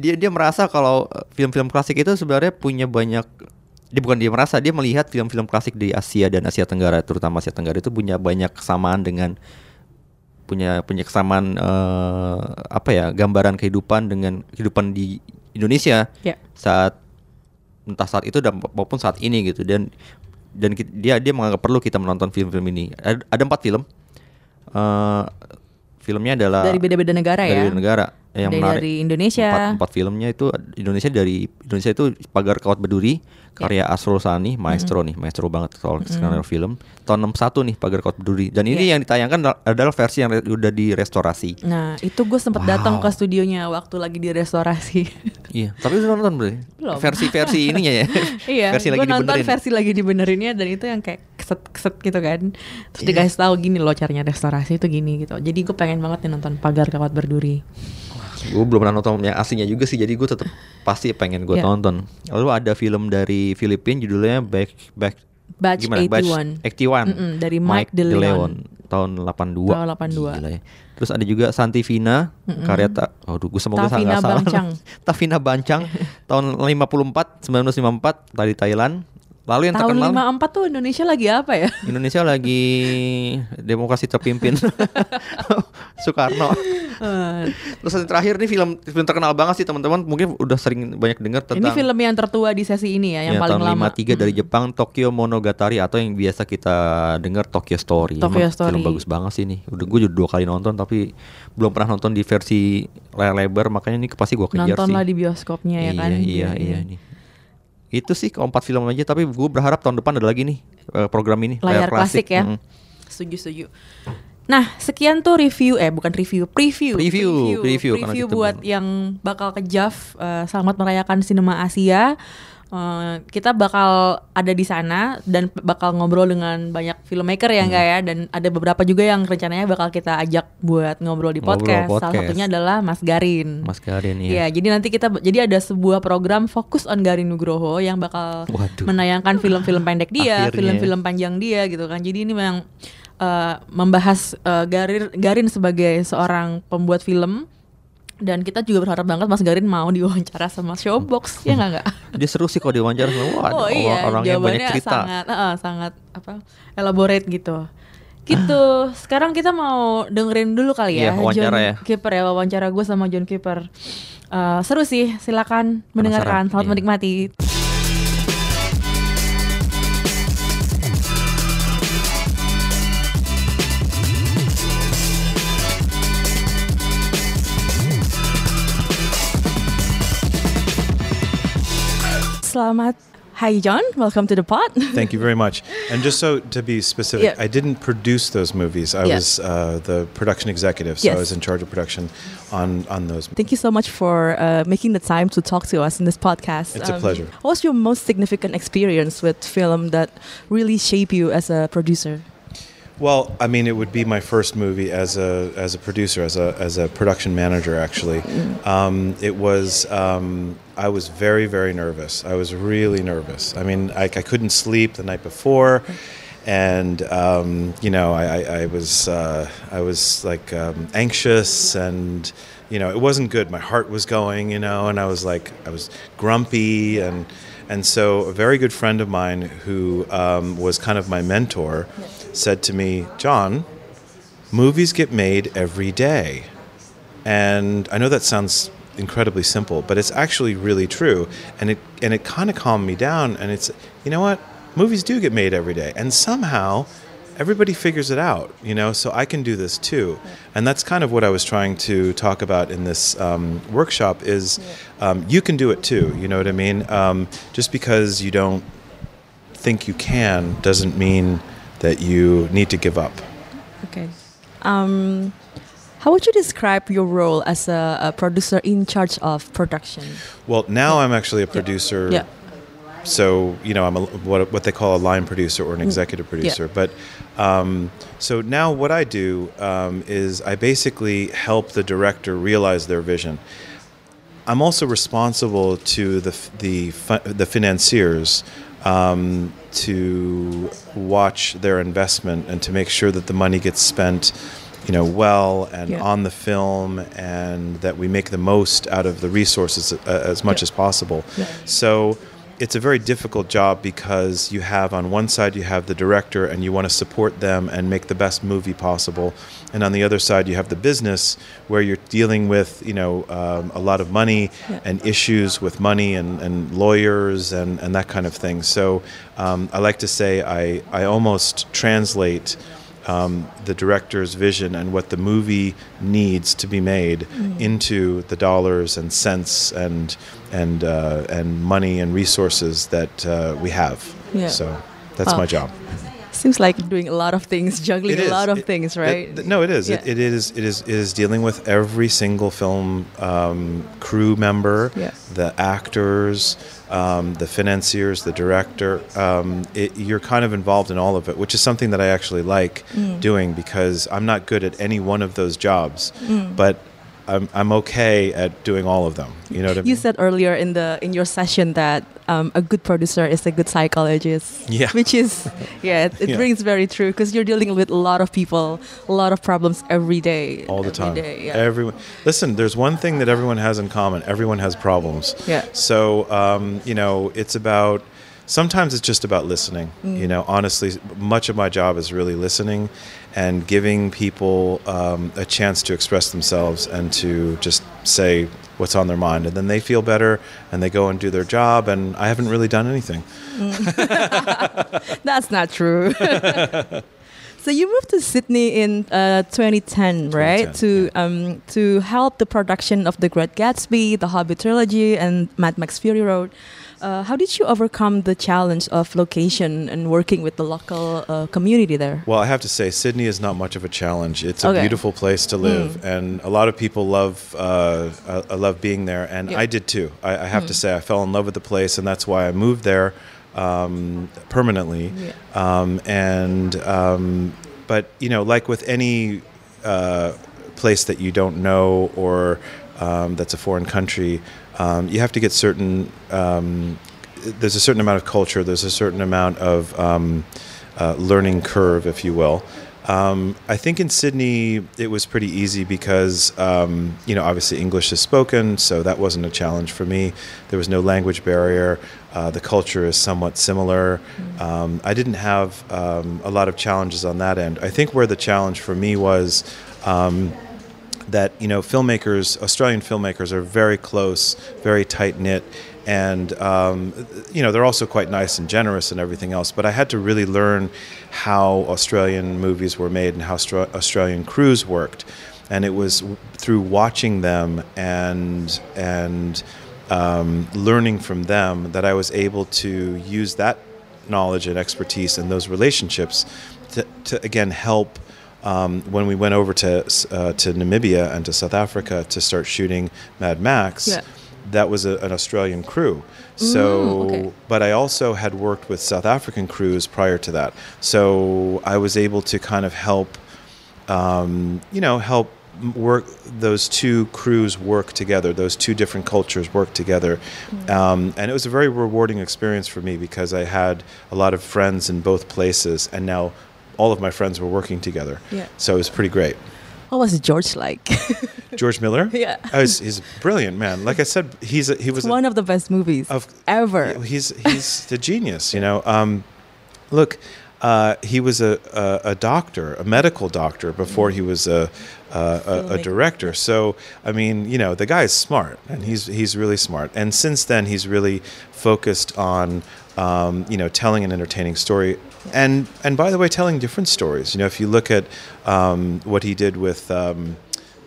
Dia dia merasa kalau uh, film-film klasik itu sebenarnya punya banyak dia bukan dia merasa dia melihat film-film klasik di Asia dan Asia Tenggara terutama Asia Tenggara itu punya banyak kesamaan dengan punya punya kesamaan eh, apa ya gambaran kehidupan dengan kehidupan di Indonesia Ya. saat entah saat itu dan maupun saat ini gitu. Dan dan dia dia menganggap perlu kita menonton film-film ini. Ada, ada empat film. Eh, filmnya adalah Dari beda-beda negara dari ya. beda negara. Yang Dari- menarik dari Indonesia. empat, empat filmnya itu Indonesia dari Indonesia itu pagar kawat berduri Ya. karya Asrul Sani maestro nih maestro banget soal skenario film tahun 61 nih pagar kawat berduri dan ini Ya. yang ditayangkan adalah- versi yang udah direstorasi Nah, itu gue sempet datang ke studionya waktu lagi di restorasi. iya tapi udah nonton berarti Belum. versi versi ininya ya iya, versi lagi nonton dibenerin versi lagi dibenerinnya dan itu yang kayak keset-keset gitu kan. Terus Iya. dikasih tahu gini loh caranya restorasi itu gini gitu. Jadi gue pengen banget nih nonton Pagar Kawat Berduri. Gue belum pernah nonton yang aslinya juga sih jadi gue tetap pasti pengen gue Ya. tonton lalu ada film dari Filipina judulnya Back Back Batch gimana? 81. 81 Mm-mm, dari Mike De Leon. tahun 82 Tahun 82. Gila ya. terus ada juga Santivina karya tak aduh gue semoga nggak salah Bancang. Tavina Bancang tahun 54 1954 dari Thailand lalu yang Tahun terkenal 54 tuh Indonesia lagi apa ya? Indonesia lagi demokrasi terpimpin Soekarno terus yang terakhir nih film film terkenal banget sih teman-teman mungkin udah sering banyak dengar ini tentang film yang tertua di sesi ini ya, yang Ya, paling tahun lama. 53 dari Jepang Tokyo Monogatari atau yang biasa kita dengar Tokyo Story. Tokyo Emang Story. Film bagus banget sih nih. Udah gue udah dua kali nonton tapi belum pernah nonton di versi layar lebar makanya ini pasti gue kejar Nonton sih. lah di bioskopnya ya iya, kan. Iya iya nih. Itu sih keempat film aja tapi gue berharap tahun depan ada lagi nih eh, program ini Layar klasik ya. Mm. Setuju setuju. Nah, sekian tuh review eh bukan review, preview. Preview, preview, Preview kita buat yang bakal ke JAV eh, selamat merayakan sinema Asia. Eh, kita bakal ada di sana dan bakal ngobrol dengan banyak filmmaker ya enggak ya dan ada beberapa juga yang rencananya bakal kita ajak buat ngobrol di Ngobrol podcast. Salah podcast. satunya adalah Mas Garin. Mas Karin Iya, ya. jadi nanti kita jadi ada sebuah program fokus on Garin Nugroho yang bakal Waduh. menayangkan film-film pendek dia, film-film panjang dia gitu kan. Jadi ini memang eh, membahas eh, Garin Garin sebagai seorang pembuat film dan kita juga berharap banget Mas Garin mau diwawancara sama Showbox ya nggak nggak? Dia seru sih kalau diwawancara sama wah, oh iya, orang yang banyak cerita. sangat eh, sangat apa elaborate gitu. Gitu. Sekarang kita mau dengerin dulu kali ya Iya, wawancara John ya. Keeper ya wawancara gue sama John Keeper. Eh, seru sih, silakan mendengarkan. Selamat iya. menikmati. Selamat Hi John, welcome to the pod. Thank you very much. And just so to be specific, Yeah. I didn't produce those movies. I Yeah. was uh, the production executive, so Yes. I was in charge of production on on those. Thank you so much for uh, making the time to talk to us in this podcast. Um, It's a pleasure. What was your most significant experience with film that really shaped you as a producer? Well, I mean, it would be my first movie as a as a producer, as a as a production manager. Actually, um, it was. Um, I was very very nervous. I was really nervous. I mean, I, I couldn't sleep the night before, and um, you know, I, I, I was uh, I was like um, anxious, and you know, it wasn't good. My heart was going, you know, and I was like, I was grumpy, and and so a very good friend of mine who um, was kind of my mentor said to me, John, movies get made every day. And I know that sounds incredibly simple, but it's actually really true. And it and it kind of calmed me down. And it's you know what, movies do get made every day, and somehow everybody figures it out. You know, so I can do this too. And that's kind of what I was trying to talk about in this um, workshop. Is um, you can do it too. You know what I mean? Um, just because you don't think you can doesn't mean that you need to give up. Okay. Um, how would you describe your role as a, a producer in charge of production? Well, now I'm actually a producer. Yeah. So you know, I'm a, what what they call a line producer or an executive producer. But um, so now what I do um, is I basically help the director realize their vision. I'm also responsible to the the the financiers um, to watch their investment and to make sure that the money gets spent, you know, well and Yeah. on the film, and that we make the most out of the resources uh, as much Yeah. as possible. Yeah. So it's a very difficult job because you have on one side you have the director and you want to support them and make the best movie possible and on the other side you have the business where you're dealing with you know um, a lot of money Yeah. and issues with money and, and lawyers and, and that kind of thing so um, I like to say I, I almost translate um, the director's vision and what the movie needs to be made into the dollars and cents and and uh, and money and resources that uh, we have. Yeah. So that's Wow. my job. Seems like doing a lot of things, juggling a lot of It- things, it- right? th- no, it is. It, Yeah. it is. It is. It is dealing with every single film um, crew member, Yeah. the actors, um, the financiers, the director. Um, it, you're kind of involved in all of it, which is something that I actually like Mm. doing because I'm not good at any one of those jobs, Mm. but I'm, I'm okay at doing all of them. You know what I mean? You said earlier in the in your session that um, a good producer is a good psychologist. Yeah. Which is, yeah, it, it Yeah. rings very true because you're dealing with a lot of people, a lot of problems every day. all the every time. day, yeah. Everyone. Listen, there's one thing that everyone has in common. Everyone has problems. Yeah. So um, you know, it's about. Sometimes it's just about listening. Mm. You know, honestly, much of my job is really listening, and giving people um, a chance to express themselves and to just say what's on their mind, and then they feel better, and they go and do their job. And I haven't really done anything. That's not true. so you moved to Sydney in uh, 2010, right? 2010, To um, to help the production of The Great Gatsby, The Hobbit trilogy, and Mad Max Fury Road. Uh, how did you overcome the challenge of location and working with the local uh, community there? Well, I have to say, Sydney is not much of a challenge. It's a beautiful place to live, and a lot of people love uh, uh, I love being there, and. I did too. I, I have to say, I fell in love with the place, and that's why I moved there um, permanently. Yeah. Um, and um, but you know, like with any uh, place that you don't know or um, that's a foreign country, um, you have to get certain. Um, there's a certain amount of culture. There's a certain amount of um, uh, learning curve, if you will. Um, I think in Sydney it was pretty easy because um, you know obviously English is spoken, so that wasn't a challenge for me. There was no language barrier. Uh, the culture is somewhat similar. Um, I didn't have um, a lot of challenges on that end. I think where the challenge for me was. That you know filmmakers australian filmmakers are very close very tight knit and um, you know they're also quite nice and generous and everything else but i had to really learn how australian movies were made and how Austra- australian crews worked and it was through watching them and and um, learning from them that i was able to use that knowledge and expertise and those relationships to, to again help um, when we went over to uh, to Namibia and to South Africa to start shooting Mad Max, Yeah. that was a, an Australian crew. So, Mm, okay. but I also had worked with South African crews prior to that. So I was able to kind of help, um, you know, help work those two crews work together those two different cultures work together um, and it was a very rewarding experience for me because i had a lot of friends in both places and now all of my friends were working together Yeah. so it was pretty great What was George like? george miller Yeah. oh, he's, he's a brilliant man like i said he's a, he was a- one of the best movies of ever. He's he's the genius, you know. Um, look, uh, he was a, a a doctor, a medical doctor before he was a a, a, a director. So I mean, you know, the guy's smart, and he's he's really smart. And since then, he's really focused on um, you know telling an entertaining story. And and by the way, telling different stories. You know, if you look at um, what he did with um,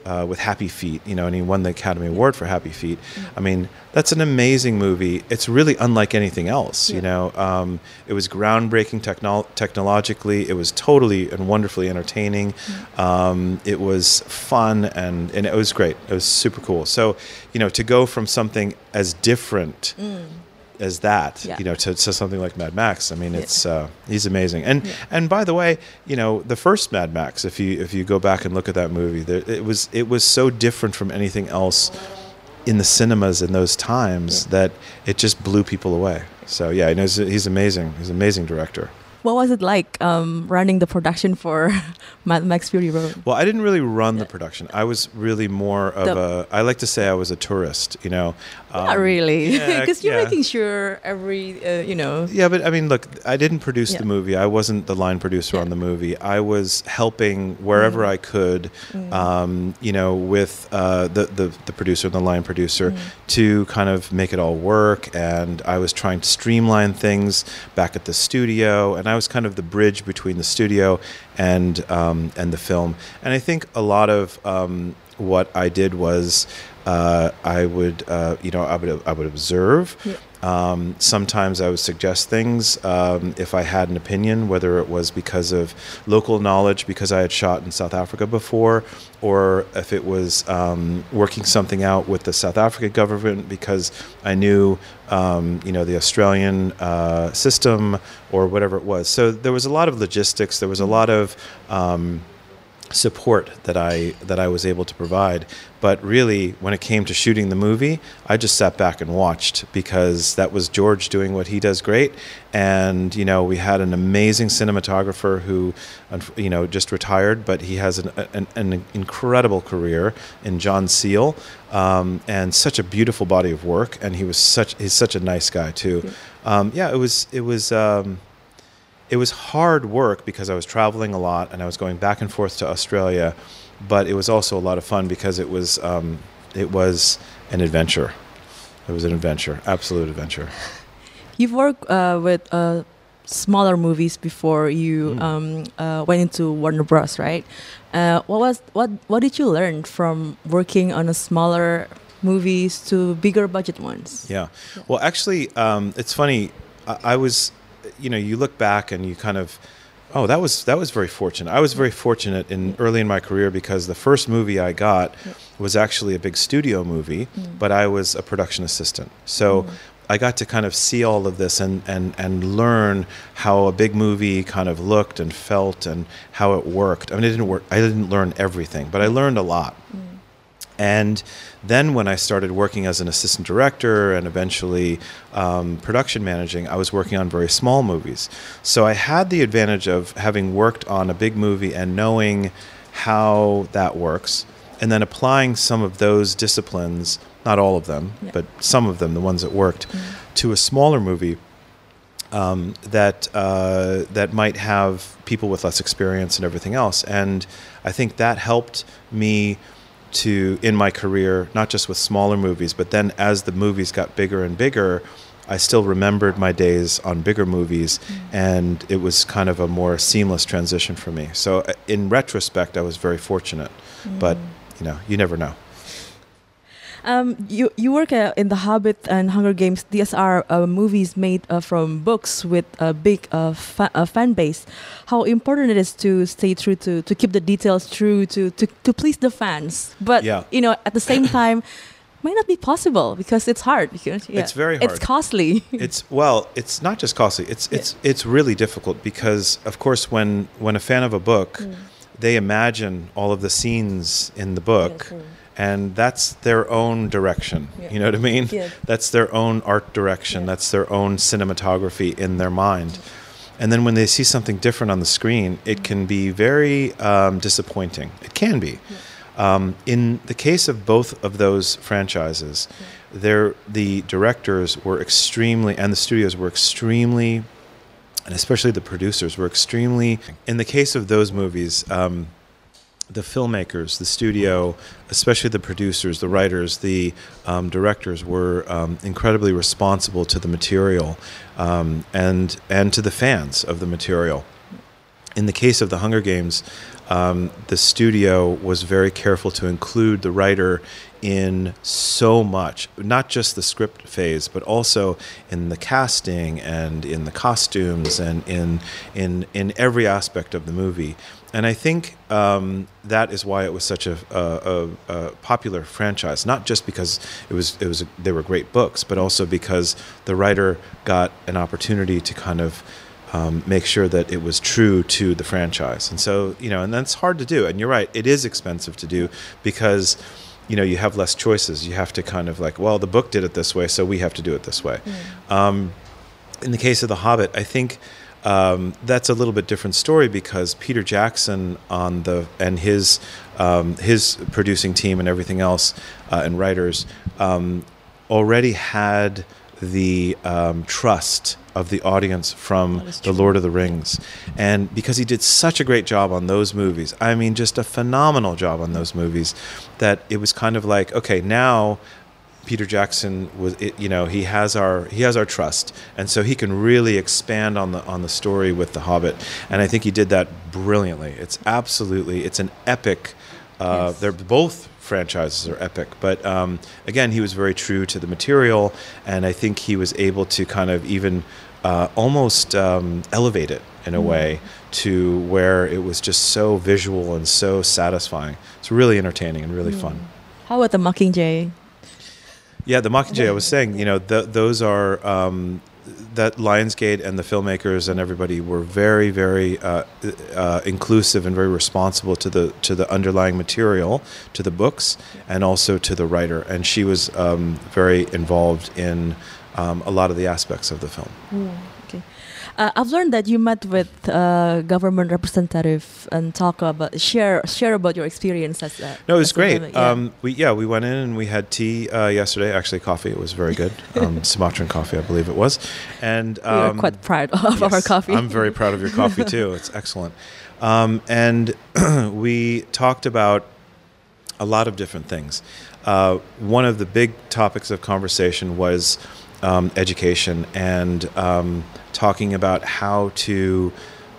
uh, with Happy Feet, you know, and he won the Academy Award for Happy Feet. I mean, that's an amazing movie. It's really unlike anything else, you know. Um, it was groundbreaking technol- technologically. It was totally and wonderfully entertaining. Um, it was fun and, and it was great. It was super cool. So, you know, to go from something as different as that, Yeah. you know, to, to something like Mad Max. I mean, Yeah. it's uh, he's amazing. And and by the way, you know, the first Mad Max, if you if you go back and look at that movie, there, it was it was so different from anything else in the cinemas in those times that it just blew people away. So yeah, he knows, he's amazing. He's an amazing director. What was it like um, running the production for Mad Max Fury Road? Well, I didn't really run the production. I was really more of The- a. I like to say I was a tourist. You know, Not Um, really, yeah, because you're yeah. making sure every uh, you know. Yeah, but I mean, look, I didn't produce the movie. I wasn't the line producer on the movie. I was helping wherever Mm. I could, um, you know, with uh, the, the the producer, and the line producer, Mm. to kind of make it all work. And I was trying to streamline things back at the studio, and I was kind of the bridge between the studio and um, and the film. And I think a lot of um, what I did was. Uh, I would, uh, you know, I would, I would observe. Yeah. Um, sometimes I would suggest things um, if I had an opinion, whether it was because of local knowledge, because I had shot in South Africa before, or if it was um, working something out with the South Africa government because I knew, um, you know, the Australian uh, system or whatever it was. So there was a lot of logistics. There was a lot of um, support that I that I was able to provide. But really, when it came to shooting the movie, I just sat back and watched because that was George doing what he does great, and you know we had an amazing cinematographer who, you know, just retired, but he has an an, an incredible career in John Seal, um, and such a beautiful body of work, and he was such he's such a nice guy too. Um, yeah, it was it was. Um, it was hard work because I was traveling a lot and I was going back and forth to Australia, but it was also a lot of fun because it was um, it was an adventure. It was an adventure, absolute adventure. You've worked uh, with uh, smaller movies before you Mm. um, uh, went into Warner Bros. Right? Uh, what was what What did you learn from working on a smaller movies to bigger budget ones? Yeah. Well, actually, um, it's funny. I, I was, you know, you look back and you kind of, oh, that was that was very fortunate. I was very fortunate in early in my career because the first movie I got was actually a big studio movie, mm. but I was a production assistant. So. Mm. I got to kind of see all of this and, and, and learn how a big movie kind of looked and felt and how it worked. I mean, it didn't work. I didn't learn everything, but I learned a lot. Mm. And then when I started working as an assistant director and eventually um, production managing, I was working on very small movies. So I had the advantage of having worked on a big movie and knowing how that works, and then applying some of those disciplines, not all of them, Yeah. but some of them, the ones that worked, to a smaller movie um, that uh, that might have people with less experience and everything else. And I think that helped me to in my career, not just with smaller movies, but then as the movies got bigger and bigger. I still remembered my days on bigger movies, and it was kind of a more seamless transition for me. So, uh, in retrospect, I was very fortunate, but you know, you never know. Um, you you work uh, in The Hobbit and Hunger Games. These are uh, movies made uh, from books with a big uh, fa- uh, fan base. How important it is to stay true to to keep the details true to to, to please the fans, but Yeah. you know at the same time might not be possible because it's hard. Because, yeah, It's very hard. It's costly. it's well it's not just costly it's it's it's really difficult because of course when when a fan of a book they imagine all of the scenes in the book. Yes, mm. And that's their own direction. Yeah. You know what I mean? Yeah. That's their own art direction. Yeah. That's their own cinematography in their mind. And then when they see something different on the screen, it can be very um, disappointing. It can be. Um, in the case of both of those franchises, they're- the directors were extremely, and the studios were extremely, and especially the producers were extremely. In the case of those movies, um, the filmmakers, the studio, especially the producers, the writers, the um, directors were um, incredibly responsible to the material um, and and to the fans of the material. In the case of the Hunger Games, um, the studio was very careful to include the writer in so much, not just the script phase, but also in the casting and in the costumes and in in in every aspect of the movie. And I think um, that is why it was such a, a, a, popular franchise. Not just because it was it was they were great books, but also because the writer got an opportunity to kind of um, make sure that it was true to the franchise. And so, you know, and that's hard to do. And you're right, it is expensive to do because, you know, you have less choices. You have to kind of like, well, the book did it this way, so we have to do it this way. Um, in the case of The Hobbit, I think um, that's a little bit different story because Peter Jackson on the and his um, his producing team and everything else uh, and writers um, already had the um, trust of the audience from the. Lord of the Rings, and because he did such a great job on those movies, I mean, just a phenomenal job on those movies, that it was kind of like, okay, now Peter Jackson was it, you know he has our he has our trust. And so he can really expand on the on the story with the Hobbit. And I think he did that brilliantly. It's absolutely it's an epic uh, Yes. they're both franchises are epic. But um, again he was very true to the material. And I think he was able to kind of even uh, almost um, elevate it in a way to where it was just so visual and so satisfying. It's really entertaining and really fun. How about the Mockingjay? Yeah, the Mockingjay. I was saying, you know, th- those are um, that Lionsgate and the filmmakers and everybody were very, very uh, uh, inclusive and very responsible to the to the underlying material, to the books, and also to the writer. And she was um, very involved in um, a lot of the aspects of the film. Okay. Uh, I've learned that you met with uh, government representative and talk about share share about your experience as a No, it was great. yeah. Um, we yeah, we went in and we had tea uh, yesterday. Actually, coffee. It was very good. Um, Sumatran coffee, I believe it was. And we are um, quite proud of our coffee. I'm very proud of your coffee too. It's excellent. Um, and we talked about a lot of different things. Uh, one of the big topics of conversation was um, education and um, talking about how to,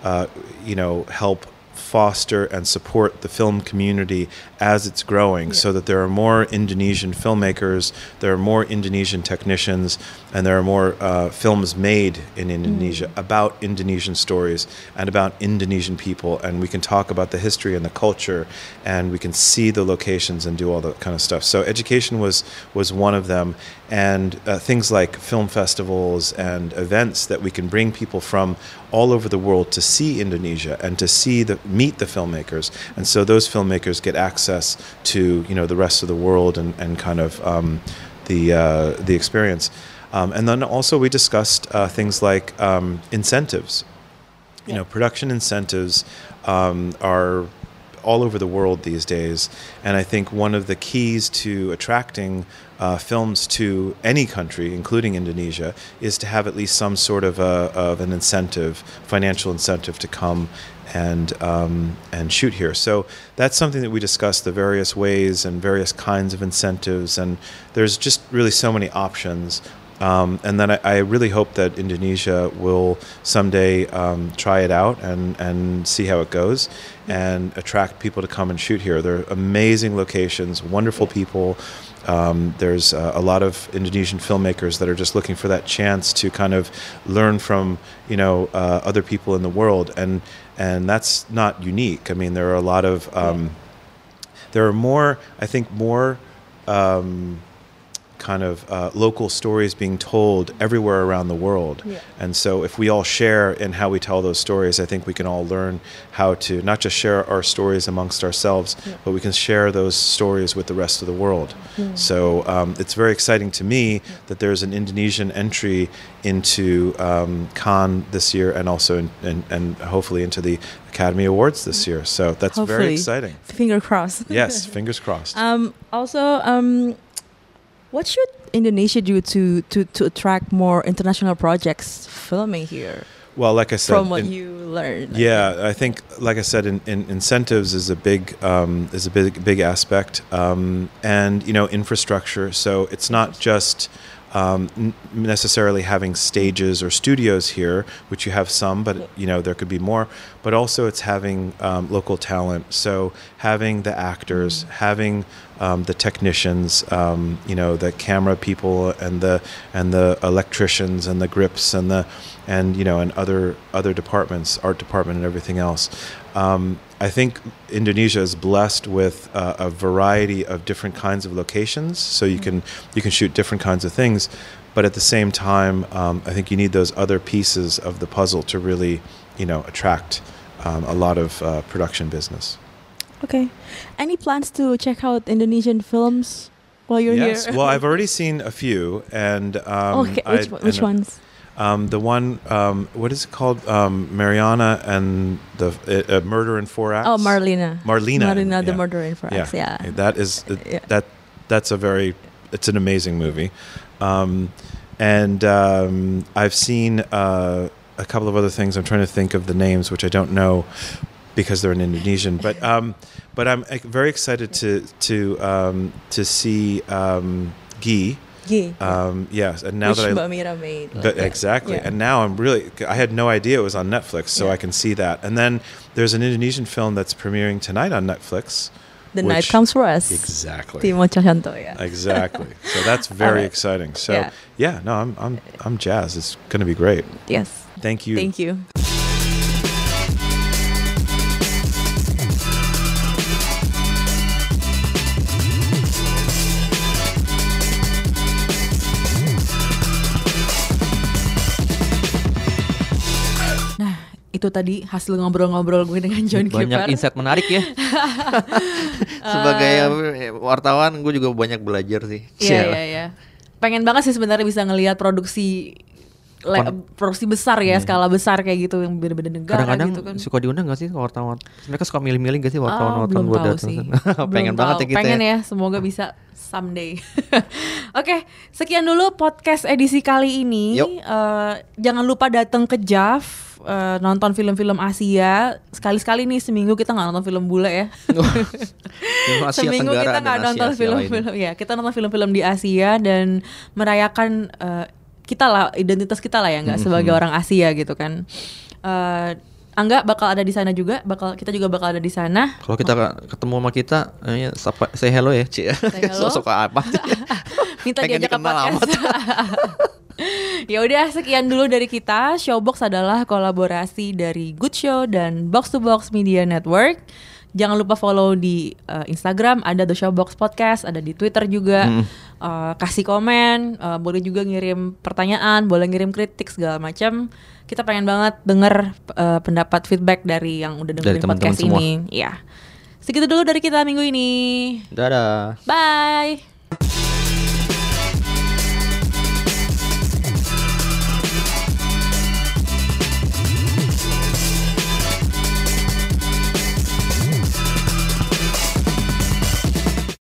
uh, you know, help foster and support the film community as it's growing so that there are more Indonesian filmmakers, there are more Indonesian technicians, and there are more uh, films made in Indonesia about Indonesian stories and about Indonesian people. And we can talk about the history and the culture, and we can see the locations and do all that kind of stuff. So education was was one of them, and uh, things like film festivals and events that we can bring people from all over the world to see Indonesia and to see the meet the filmmakers, and so those filmmakers get access to you know the rest of the world and, and kind of um, the uh, the experience. Um, and then also we discussed uh, things like um, incentives. You know, production incentives um, are all over the world these days, and I think one of the keys to attracting uh, films to any country, including Indonesia, is to have at least some sort of a, of an incentive, financial incentive, to come and um, and shoot here. So that's something that we discussed the various ways and various kinds of incentives, and there's just really so many options. Um, and then I, I really hope that Indonesia will someday um, try it out and, and see how it goes and attract people to come and shoot here. They're amazing locations, wonderful people. Um, there's uh, a lot of Indonesian filmmakers that are just looking for that chance to kind of learn from you know uh, other people in the world, and and that's not unique. I mean, there are a lot of um, there are more, I think, more um, kind of uh, local stories being told everywhere around the world. Yeah. And so, if we all share in how we tell those stories, I think we can all learn how to not just share our stories amongst ourselves, but we can share those stories with the rest of the world. So, um, it's very exciting to me that there's an Indonesian entry into um, Cannes this year and also in, and, and hopefully into the Academy Awards this year. So, that's very exciting. Finger crossed. Yes, fingers crossed. Um, also, um, what should Indonesia do to, to, to attract more international projects filming here? well, like I said, From what in- you learned. Yeah, I think, like I said, in, in incentives is a big um, is a big big aspect, um, and you know infrastructure. So it's not just um, necessarily having stages or studios here, which you have some, but you know there could be more. But also it's having um, local talent. So having the actors, having um, the technicians, um, you know, the camera people and the and the electricians and the grips and the and you know and other other departments, art department and everything else. Um, I think Indonesia is blessed with uh, a variety of different kinds of locations, so you can you can shoot different kinds of things. But at the same time, um, I think you need those other pieces of the puzzle to really, you know, attract um, a lot of uh, production business. Okay. Any plans to check out Indonesian films while you're yes. here? well, I've already seen a few, and um, okay. Which, one- which and, ones? Um, the one, um, what is it called? Um, Mariana and the uh, uh, Murder in Four Acts. Oh, Marlena. Marlena. Marlena, the yeah. murderer in France. Yeah. That is Yeah. that that's a very it's an amazing movie, um, and um, I've seen uh, a couple of other things. I'm trying to think of the names, which I don't know because they're in Indonesian. But um, but I'm very excited to to um, to see um, Guy. Yeah. Um, yes, and now which that I made. but Yeah. exactly. Yeah. And now I'm really, I had no idea it was on Netflix, so Yeah. I can see that. And then there's an Indonesian film that's premiering tonight on Netflix. the night comes for us. Exactly. Timo Cahyanto, yeah. Exactly. So that's very Alright. exciting. So Yeah. yeah. no, I'm I'm I'm jazzed. It's going to be great. Yes. Thank you. Thank you. Itu tadi hasil ngobrol-ngobrol gue dengan John banyak Kiefer. insight menarik ya. Sebagai eh, wartawan, gue juga banyak belajar sih. Iya, iya, iya. Pengen banget sih sebenarnya bisa ngelihat produksi le- Kon- produksi besar ya, skala besar kayak gitu yang beda-beda negara Kadang-kadang gitu kan. suka diundang gak sih wartawan? Mereka suka milih-milih gak sih wartawan-wartawan belum buat datang? sih. Pengen Belum banget tahu. ya kita. Pengen ya. ya, semoga bisa someday. Oke, sekian dulu podcast edisi kali ini. Eh, jangan lupa datang ke JAV eh, nonton film-film Asia. Sekali-sekali nih seminggu kita nggak nonton film bule ya. Seminggu Tenggara kita nggak nonton film-film ya. Kita nonton film-film di Asia dan merayakan eh, kita lah identitas kita lah ya nggak sebagai orang Asia gitu kan. Eh, Angga bakal ada di sana juga, bakal kita juga bakal ada di sana. Kalau kita ketemu sama kita, eh, sapa, say hello ya, Ci. hello. Sosok apa? minta diajak ke podcast. ya udah sekian dulu dari kita. Showbox adalah kolaborasi dari Good Show dan Box to Box Media Network. Jangan lupa follow di uh, Instagram ada The Showbox Podcast, ada di Twitter juga. Uh, kasih komen, uh, boleh juga ngirim pertanyaan, boleh ngirim kritik segala macam. Kita pengen banget denger uh, pendapat feedback dari yang udah dengerin Dari podcast semua. ini. Ya. Segitu dulu dari kita minggu ini. Dadah. Bye.